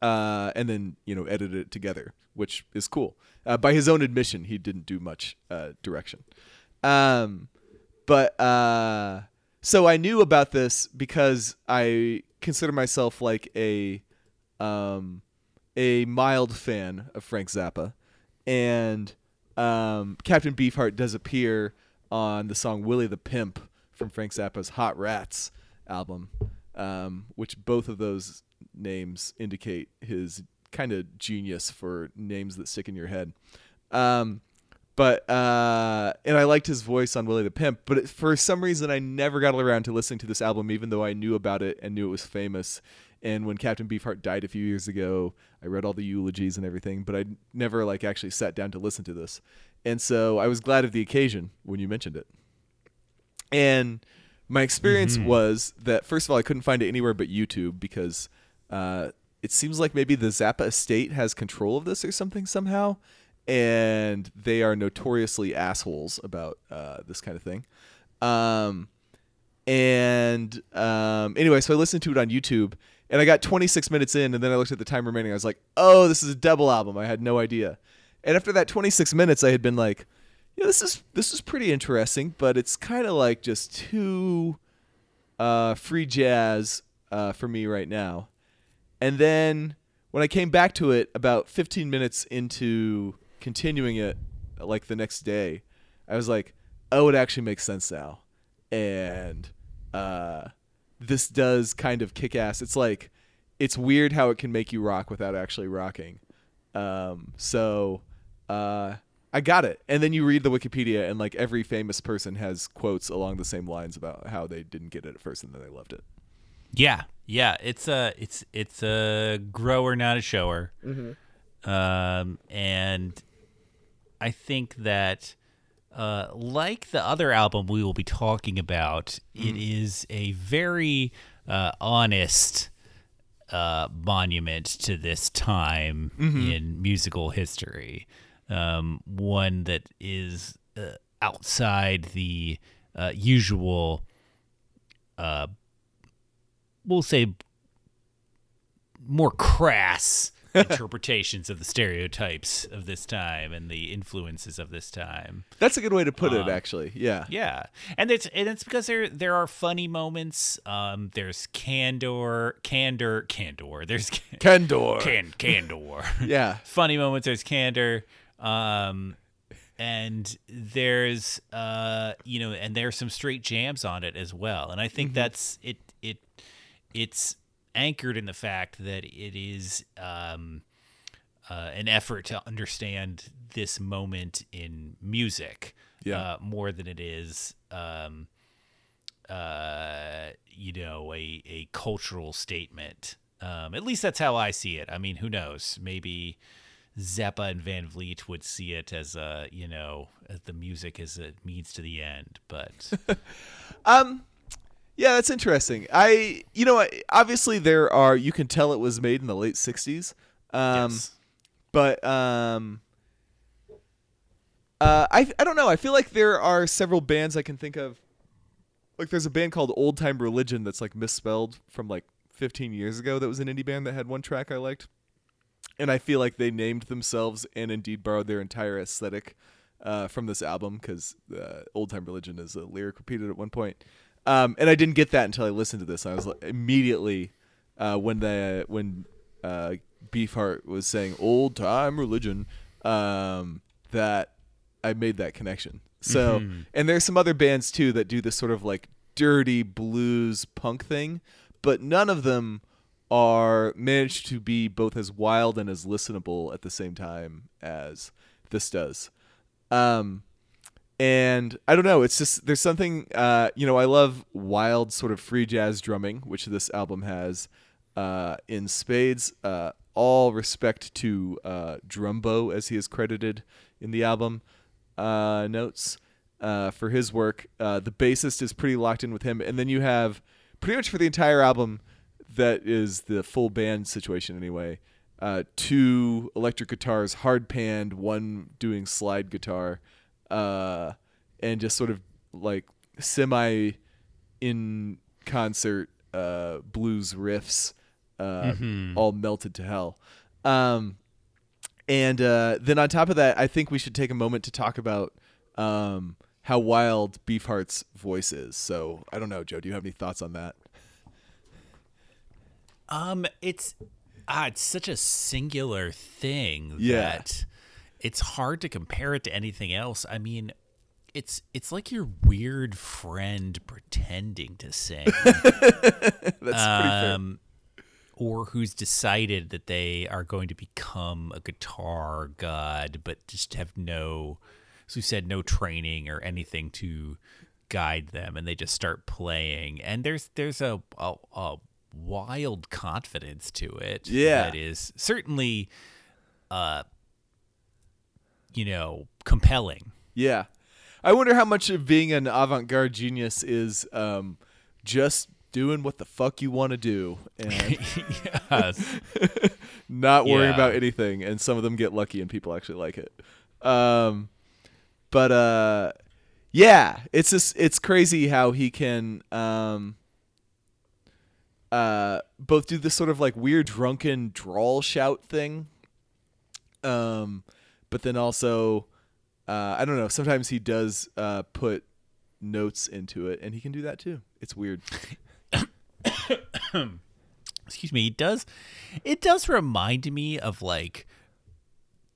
uh, and then you know edited it together, which is cool. Uh, by his own admission, he didn't do much uh, direction. Um, but uh, so I knew about this because I consider myself like a um, a mild fan of Frank Zappa, and um, Captain Beefheart does appear on the song "Willie the Pimp" from Frank Zappa's Hot Rats album, um, which both of those names indicate his kind of genius for names that stick in your head. Um, but uh, and I liked his voice on Willie the Pimp, but it, for some reason I never got around to listening to this album, even though I knew about it and knew it was famous. And when Captain Beefheart died a few years ago, I read all the eulogies and everything, but I never like actually sat down to listen to this. And so I was glad of the occasion when you mentioned it. And my experience was that first of all, I couldn't find it anywhere but YouTube because uh, it seems like maybe the Zappa estate has control of this or something somehow, and they are notoriously assholes about uh, this kind of thing. Um, and um, anyway, so I listened to it on YouTube, and I got 26 minutes in, and then I looked at the time remaining. I was like, "Oh, this is a double album." I had no idea. And after that 26 minutes, I had been like, "Yeah, this is this is pretty interesting, but it's kind of like just too uh, free jazz uh, for me right now." And then when I came back to it about 15 minutes into continuing it, like the next day, I was like, "Oh, it actually makes sense now." And uh, this does kind of kick ass. It's like it's weird how it can make you rock without actually rocking. Um, so uh, I got it. And then you read the Wikipedia, and like every famous person has quotes along the same lines about how they didn't get it at first and then they loved it. Yeah, yeah. It's a it's it's a grower, not a shower. Um, and I think that, uh, like the other album we will be talking about, it is a very uh, honest uh, monument to this time in musical history. Um, one that is uh, outside the uh, usual, uh, we'll say, more crass interpretations of the stereotypes of this time and the influences of this time. That's a good way to put it, actually. Yeah. Yeah, and it's and it's because there there are funny moments. Um, there's candor, candor, candor. There's candor, can candor. Yeah. funny moments. There's candor. Um, and there's uh, you know, and there's some straight jams on it as well. And I think that's it. It it's anchored in the fact that it is um, uh, an effort to understand this moment in music Yeah. uh, more than it is um, uh, you know a, a cultural statement. Um, at least that's how i see it. I mean who knows? Maybe zappa and van vliet would see it as a you know as the music as a means to the end but Um, yeah, that's interesting. I, you know, obviously there are. You can tell it was made in the late '60s. Um, yes. but um, uh, I, I don't know. I feel like there are several bands I can think of. Like, there's a band called Old Time Religion that's like misspelled from like 15 years ago. That was an indie band that had one track I liked, and I feel like they named themselves and indeed borrowed their entire aesthetic uh, from this album because uh, Old Time Religion is a lyric repeated at one point. Um, and I didn't get that until I listened to this. I was like, immediately uh, when the when uh, Beefheart was saying "old time religion," um, that I made that connection. So, and there's some other bands too that do this sort of like dirty blues punk thing, but none of them are managed to be both as wild and as listenable at the same time as this does. Um, and I don't know. It's just there's something. Uh, you know, I love wild sort of free jazz drumming, which this album has uh, in spades. Uh, all respect to uh, Drumbo, as he is credited in the album uh, notes uh, for his work. The bassist is pretty locked in with him, and then you have pretty much for the entire album that is the full band situation anyway. Two electric guitars, hard panned, one doing slide guitar, uh, and just sort of like semi in concert uh, blues riffs, uh, all melted to hell. Um, and uh, then on top of that, I think we should take a moment to talk about um, how wild Beefheart's voice is. So I don't know, Joe. Do you have any thoughts on that? Um, it's ah, it's such a singular thing Yeah. that it's hard to compare it to anything else. I mean, it's it's like your weird friend pretending to sing, That's pretty fair. um, or who's decided that they are going to become a guitar god, but just have no, as we said, no training or anything to guide them, and they just start playing. And there's there's a a, a wild confidence to it. Yeah. that is certainly, uh, you know, compelling. Yeah. I wonder how much of being an avant garde genius is um, just doing what the fuck you want to do and not worrying Yeah. about anything. And some of them get lucky and people actually like it. Um, but uh, yeah, it's just it's crazy how he can um, uh, both do this sort of like weird drunken drawl shout thing, um, but then also uh, I don't know. Sometimes he does uh, put notes into it, and he can do that too. It's weird. excuse me it does it does remind me of like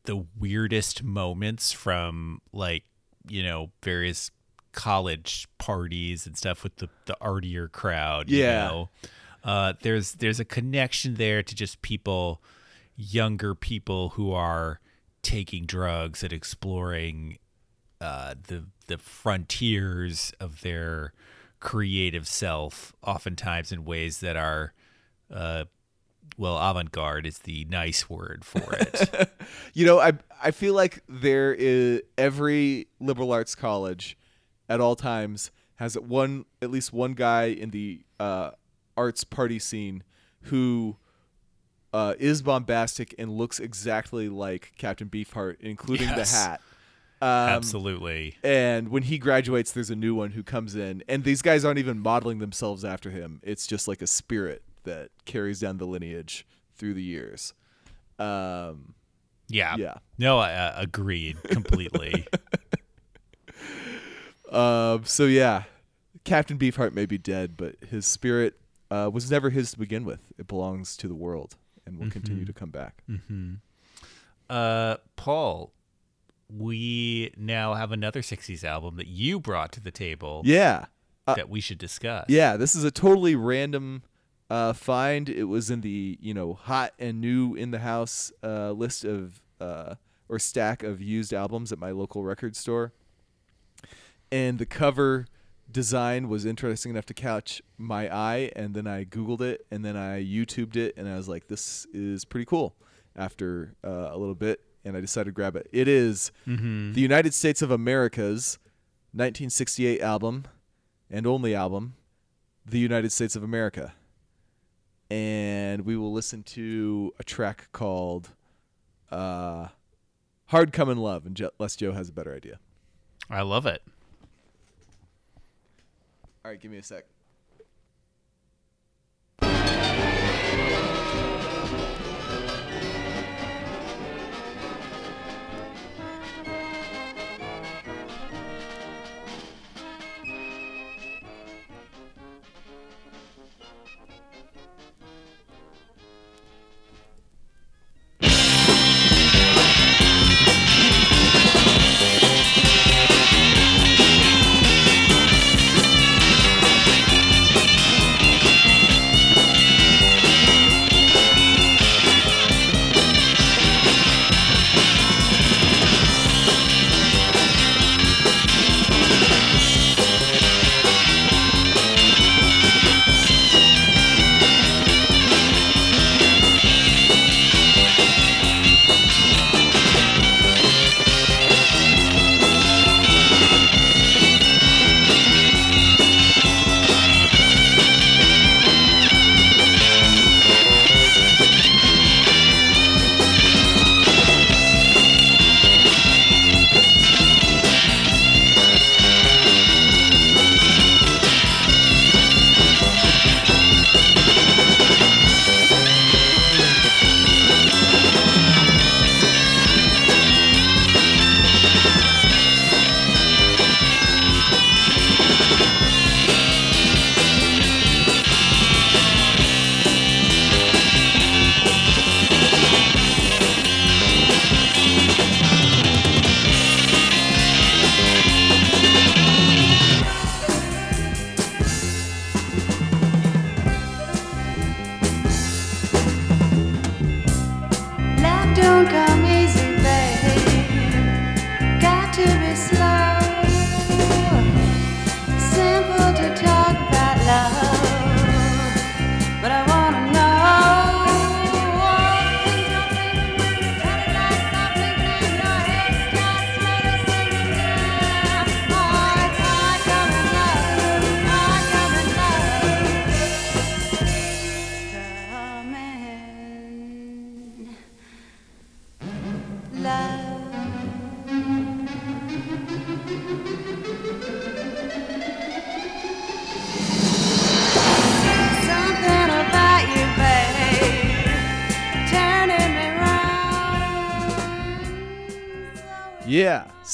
the weirdest moments from like you know various college parties and stuff with the the artier crowd you Yeah. know uh there's there's a connection there to just people younger people who are taking drugs and exploring uh the the frontiers of their creative self, oftentimes in ways that are, uh, well, avant-garde is the nice word for it. You know, I I feel like there is every liberal arts college at all times has one at least one guy in the uh, arts party scene who uh, is bombastic and looks exactly like Captain Beefheart, including Yes. the hat. Um, Absolutely. And when he graduates, there's a new one who comes in, and these guys aren't even modeling themselves after him. It's just like a spirit that carries down the lineage through the years. Um, Yeah. yeah. No, I uh, agreed completely. Um, so yeah, Captain Beefheart may be dead, but his spirit uh, was never his to begin with. It belongs to the world and will continue to come back. uh, Paul, we now have another 60s album that you brought to the table Yeah, that we should discuss. yeah. This is a totally random uh, find. It was in the you know hot and new in the house uh, list of uh, or stack of used albums at my local record store, and the cover design was interesting enough to catch my eye and then I googled it and then I YouTubed it and I was like this is pretty cool after uh, a little bit and I decided to grab it. It is the United States of America's 1968 album and only album, The United States of America. And we will listen to a track called uh, Hard Comin' Love, and unless Joe has a better idea. I love it. All right, give me a sec.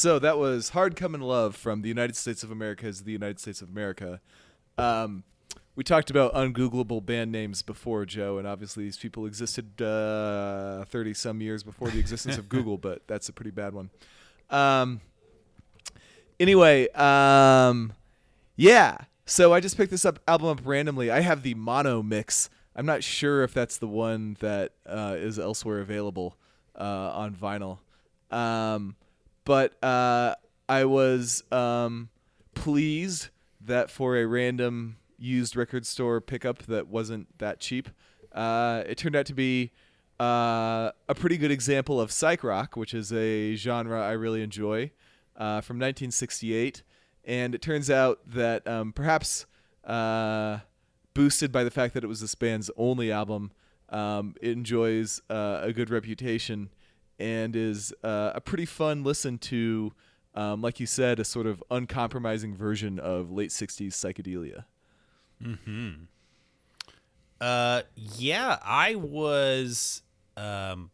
So that was Hard Comin' Love from the United States of America's The United States of America. Um, we talked about ungoogleable band names before, Joe, and obviously these people existed 30 some years before the existence of Google, but that's a pretty bad one. Um, anyway, um, yeah. So I just picked this up album up randomly. I have the mono mix. I'm not sure if that's the one that uh, is elsewhere available uh, on vinyl. Um, but uh, I was um, pleased that for a random used record store pickup that wasn't that cheap, uh, it turned out to be uh, a pretty good example of psych rock, which is a genre I really enjoy, uh, from 1968. And it turns out that um, perhaps uh, boosted by the fact that it was this band's only album, um, it enjoys uh, a good reputation and is uh, a pretty fun listen to, um, like you said, a sort of uncompromising version of late 60s psychedelia. Hmm. Uh, yeah, I was um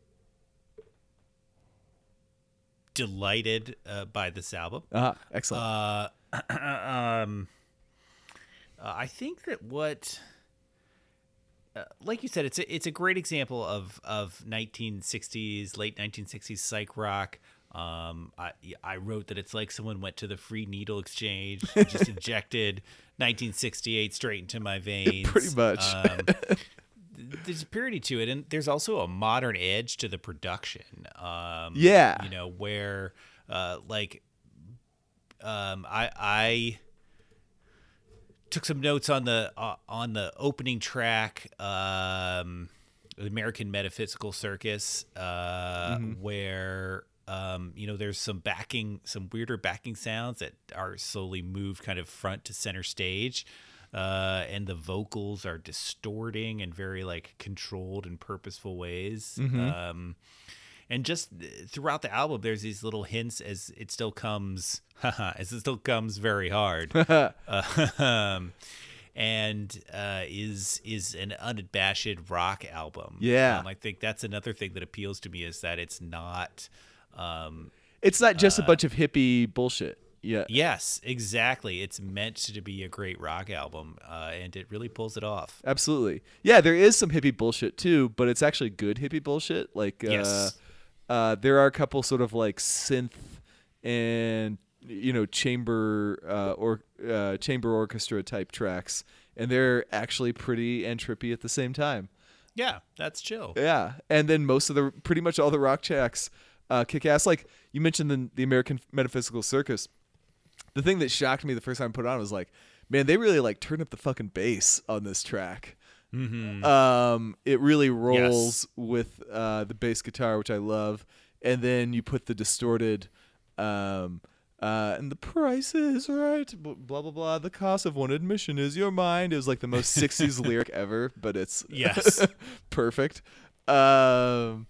delighted uh, by this album. Ah, excellent. Uh, um, uh, I think that what, uh, like you said, it's a, it's a great example of of 1960s, late 1960s psych rock. Um, I I wrote that it's like someone went to the free needle exchange, and just injected 1968 straight into my veins. Pretty much. Um, there's purity to it, and there's also a modern edge to the production. Um, Yeah. you know where, uh, like, um, I I took some notes on the uh, on the opening track, um, the American Metaphysical Circus, uh, where um, you know there's some backing, some weirder backing sounds that are slowly moved kind of front to center stage. Uh, and the vocals are distorting in very like controlled and purposeful ways. Um, and just throughout the album there's these little hints as it still comes as it still comes very hard um, and uh, is is an unabashed rock album Yeah. um, i think that's another thing that appeals to me is that it's not um, it's not just a bunch of hippie bullshit. Yeah. yes exactly it's meant to be a great rock album uh, and it really pulls it off Absolutely. Yeah, there is some hippie bullshit too, but it's actually good hippie bullshit. Like, uh, Yes. uh, there are a couple sort of like synth and you know chamber uh, or uh, chamber orchestra type tracks, and they're actually pretty and trippy at the same time. yeah that's chill Yeah, and then most of the pretty much all the rock tracks uh, kick ass. Like you mentioned the the American Metaphysical Circus. The thing that shocked me the first time I put it on was like, man, they really like turn up the fucking bass on this track. Mm-hmm. Um, it really rolls with uh, the bass guitar, which I love, and then you put the distorted. Um, uh, and the price is right. bl- Blah blah blah. The cost of one admission is your mind. It was like the most '60s lyric ever, but it's Yes. perfect. Um,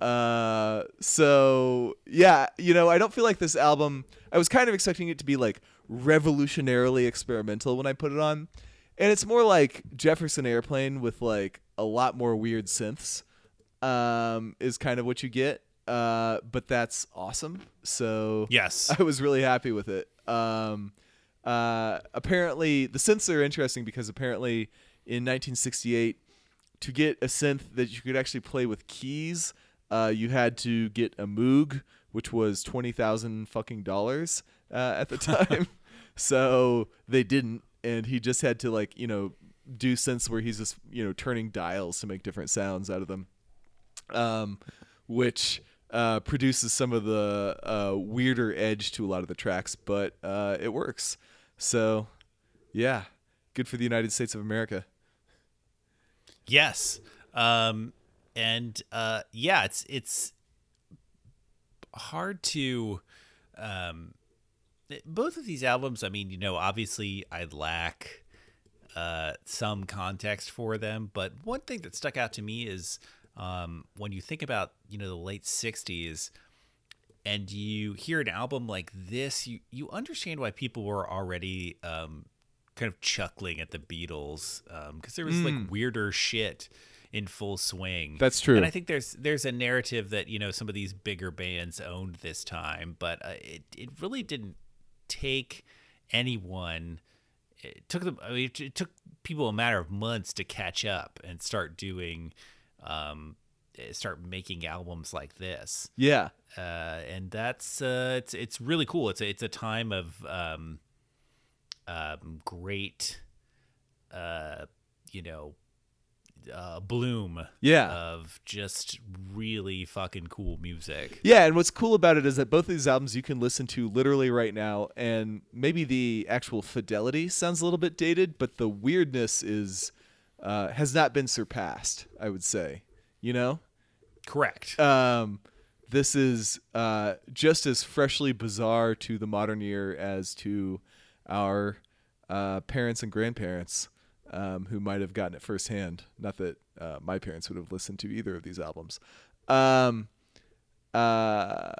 uh, so yeah, you know, I don't feel like this album. I was kind of expecting it to be like revolutionarily experimental when I put it on, and it's more like Jefferson Airplane with like a lot more weird synths. Um, is kind of what you get. Uh, but that's awesome. So yes I was really happy with it. Um, uh, apparently, the synths are interesting because apparently in 1968, to get a synth that you could actually play with keys, uh, you had to get a Moog, which was twenty thousand fucking dollars uh, at the time. so they didn't, and he just had to like you know do synths where he's just you know turning dials to make different sounds out of them um, which uh, produces some of the uh, weirder edge to a lot of the tracks, but uh, it works. So, yeah, good for the United States of America. Yes. Um and uh yeah, it's it's hard to um both of these albums, I mean, you know, obviously I lack uh some context for them, but one thing that stuck out to me is um when you think about, you know, the late 60s and you hear an album like this, you you understand why people were already um kind of chuckling at the Beatles because there was like weirder shit in full swing. That's true. And I think there's there's a narrative that you know some of these bigger bands owned this time, but uh, it it really didn't take anyone. It took them. I mean, it, took people a matter of months to catch up and start doing, um, eh, start making albums like this Yeah, uh, and that's uh, it's it's really cool. It's a, it's a time of um, um, great, uh, you know, uh, bloom Yeah. of just really fucking cool music. Yeah, and what's cool about it is that both of these albums you can listen to literally right now, and maybe the actual fidelity sounds a little bit dated, but the weirdness is uh, has not been surpassed. I would say, you know, Correct. um, this is uh, just as freshly bizarre to the modern ear as to our uh, parents and grandparents um, who might have gotten it firsthand. Not that uh, my parents would have listened to either of these albums. Um, uh,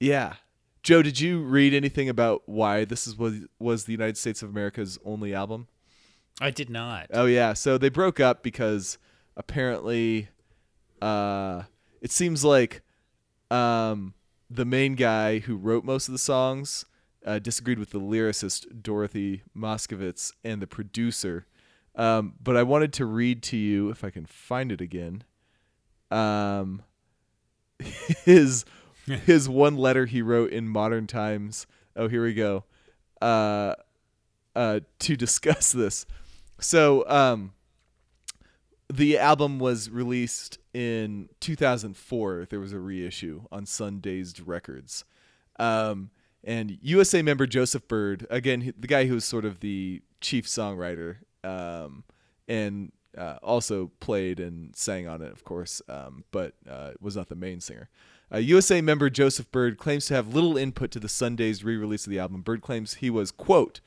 yeah. Joe, did you read anything about why this is was was the United States of America's only album? I did not. Oh yeah, so they broke up because apparently uh it seems like um the main guy who wrote most of the songs uh, disagreed with the lyricist Dorothy Moskowitz and the producer. Um, but I wanted to read to you if I can find it again. Um, his his one letter he wrote in Modern Times. Oh, here we go. Uh, uh, to discuss this. So, um, the album was released in 2004. There was a reissue on Sundazed Records. Um, and USA member Joseph Byrd, again, the guy who was sort of the chief songwriter, um, and uh, also played and sang on it, of course, um, but uh, was not the main singer. Uh, USA member Joseph Byrd claims to have little input to the Sundazed re-release of the album. Byrd claims he was, quote,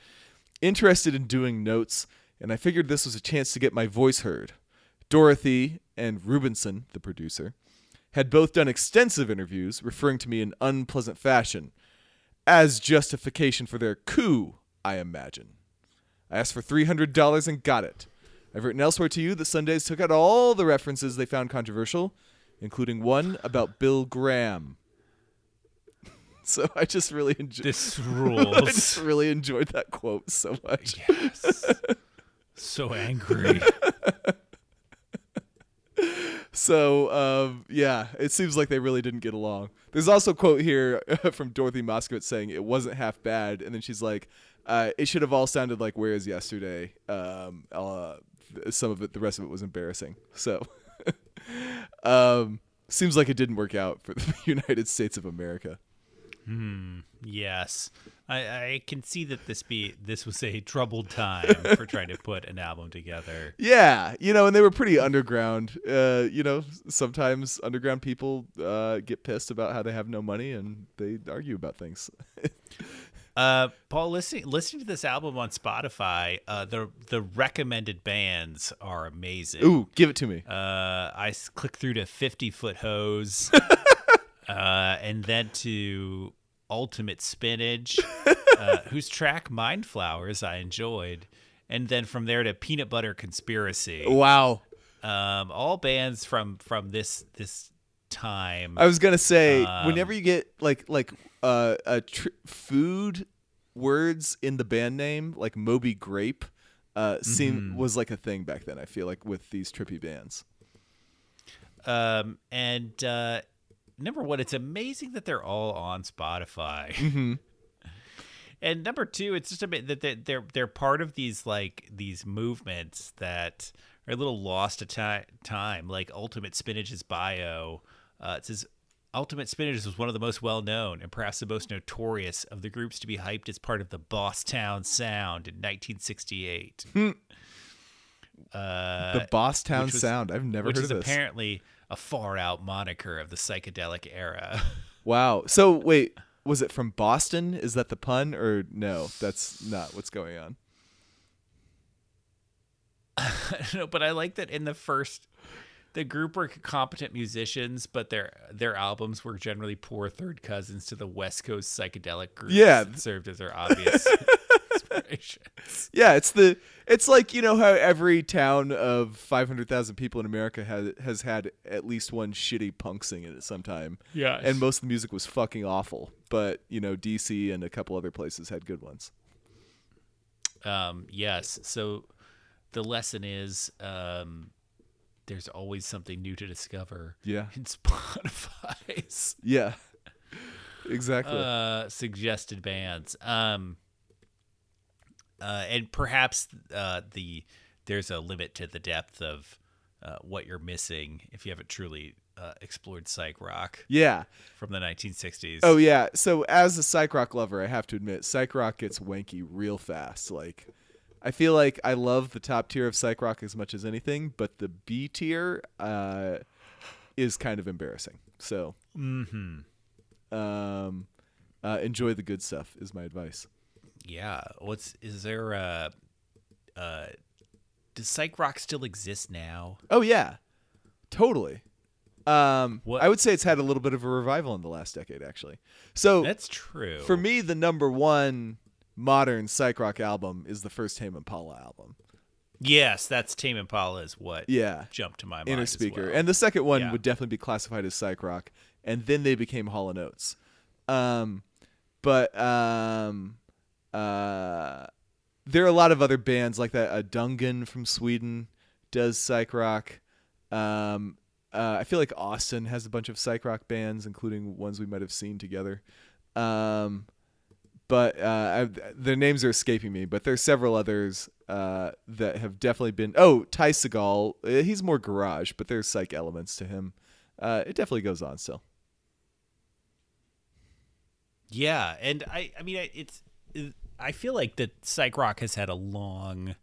interested in doing notes, and I figured this was a chance to get my voice heard. Dorothy and Rubinson, the producer, had both done extensive interviews referring to me in unpleasant fashion as justification for their coup, I imagine. I asked for $300 and got it. I've written elsewhere to you that Sundazed took out all the references they found controversial, including one about Bill Graham. so I just really enjoyed This rules. I just really enjoyed that quote so much. yes. So angry. So um, yeah, it seems like they really didn't get along. There's also a quote here from Dorothy Moskowitz saying it wasn't half bad, and then she's like, uh, "It should have all sounded like Where Is Yesterday." Um, uh, some of it, the rest of it was embarrassing. So um, seems like it didn't work out for the United States of America. Yes, I, I can see that this be this was a troubled time for trying to put an album together. Yeah, you know, and they were pretty underground. Uh, you know, sometimes underground people uh, get pissed about how they have no money and they argue about things. Uh, Paul, listening listening to this album on Spotify, uh, the the recommended bands are amazing. Ooh, give it to me. Uh, I clicked through to Fifty Foot Hose, uh, and then to Ultimate Spinach, uh, whose track Mind Flowers I enjoyed, and then from there to Peanut Butter Conspiracy. Wow. Um, all bands from from this this time. I was gonna say, Um, whenever you get like like uh, a tr- food words in the band name, like Moby Grape, uh, seem Mm-hmm. was like a thing back then. I feel like with these trippy bands. Um, and uh, number one, it's amazing that they're all on Spotify. and number two, it's just a bit that they're, they're they're part of these like these movements that are a little lost to ti- time. Like Ultimate Spinach's bio, uh, it says. Ultimate Spinach was one of the most well known and perhaps the most notorious of the groups to be hyped as part of the Bosstown Sound in 1968. uh, the was- Sound. I've never heard of this. apparently a far out moniker of the psychedelic era. wow. So wait, was it from Boston? Is that the pun or no? That's not what's going on. no, but I like that in the first the group were competent musicians, but their their albums were generally poor third cousins to the West Coast psychedelic groups Yeah. that served as their obvious Yeah, it's the it's like you know how every town of five hundred thousand people in America has has had at least one shitty punk sing in it sometime. Yes. and most of the music was fucking awful. But you know, DC and a couple other places had good ones. Um, yes. So the lesson is um, there's always something new to discover. Yeah. In Spotify's Yeah, exactly. uh, suggested bands. Um, uh, and perhaps uh, the there's a limit to the depth of uh, what you're missing if you haven't truly uh, explored psych rock Yeah. from the 1960s. Oh yeah. So as a psych rock lover, I have to admit, psych rock gets wanky real fast. Like, I feel like I love the top tier of psych rock as much as anything, but the B tier uh, is kind of embarrassing. So, hmm um, uh, enjoy the good stuff is my advice. Yeah. What's is there? Uh, uh, does psych rock still exist now? Oh yeah, totally. Um, What- I would say it's had a little bit of a revival in the last decade, actually. So That's true. for me, the number one modern psych rock album is the first Tame Impala album. yes, that's Tame Impala is what Yeah, jumped to my mind. Inner Speaker, well. and the second one Yeah. would definitely be classified as psych rock, and then they became Hall and Oates. Um, but um, uh, there are a lot of other bands like that. Uh, Dungen from Sweden does psych rock. Um, uh, I feel like Austin has a bunch of psych rock bands, including ones we might have seen together. Um, but uh, I, their names are escaping me. But there's several others uh, that have definitely been. Oh, Ty Segall, uh, he's more garage, but there's psych elements to him. Uh, it definitely goes on still. Yeah, and I I mean it's I feel like that psych rock has had a long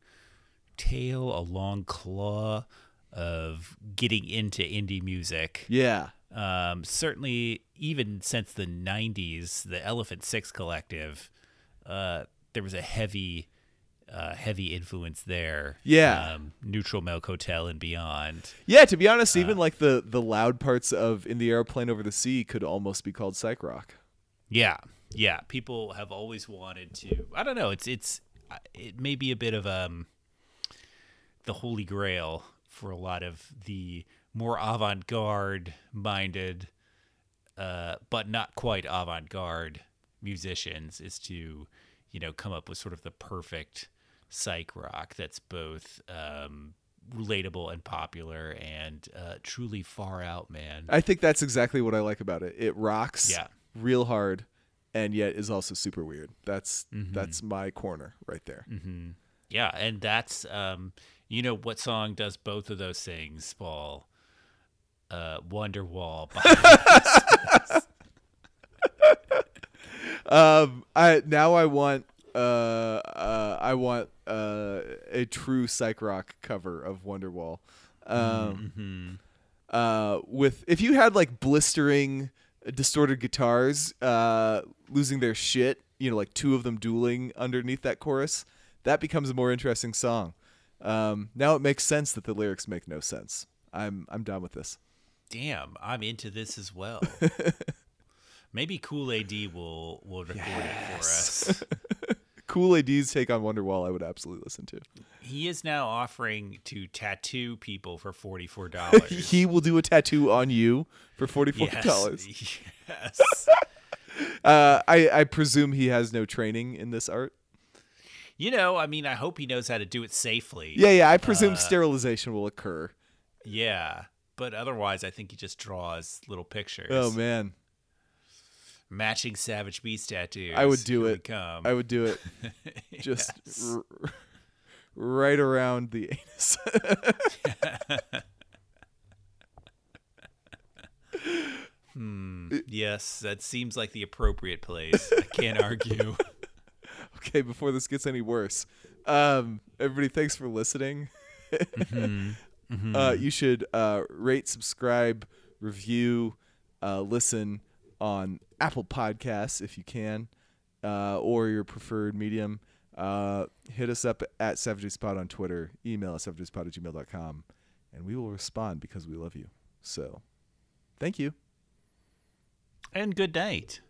tail, a long claw of getting into indie music. Yeah, Um, certainly, even since the '90s, the Elephant Six Collective, uh, there was a heavy, uh, heavy influence there. Yeah. um, Neutral Milk Hotel and beyond. yeah. To be honest, even like the the loud parts of "In the Airplane Over the Sea" could almost be called psych rock. Yeah, yeah. People have always wanted to. I don't know. It's it's uh, it may be a bit of um the holy grail for a lot of the more avant-garde minded, uh, but not quite avant-garde musicians is to you know come up with sort of the perfect psych rock that's both um, relatable and popular and uh, truly far out, man. I think that's exactly what I like about it. It rocks Yeah. real hard, and yet is also super weird. That's that's my corner right there. Yeah, and that's um, you know what song does both of those things, Paul? Uh, Wonderwall. Um, I now I want uh, uh I want uh a true psych rock cover of Wonderwall. Um, uh, with if you had like blistering distorted guitars, uh, losing their shit, you know, like two of them dueling underneath that chorus, that becomes a more interesting song. Um, now it makes sense that the lyrics make no sense. I'm I'm done with this. Damn, I'm into this as well. Maybe Cool AD will will record it for us. Cool AD's take on Wonderwall, I would absolutely listen to. He is now offering to tattoo people for forty four dollars. he will do a tattoo on you for forty four dollars. Yes. Uh, I I presume he has no training in this art. You know, I mean, I hope he knows how to do it safely. Yeah, yeah. I presume Uh, sterilization will occur. Yeah. But otherwise, I think he just draws little pictures. Oh man, matching Savage Beast tattoos. I would do Here it. Come. I would do it just Yes. r- right around the anus. Yes, that seems like the appropriate place. I can't argue. okay, before this gets any worse, um, everybody, thanks for listening. Uh, you should uh, rate, subscribe, review, uh, listen on Apple Podcasts if you can, uh, or your preferred medium. Uh, hit us up at SavageSpot on Twitter. Email us savagespot at gmail.com, and we will respond because we love you. So, thank you. and good night.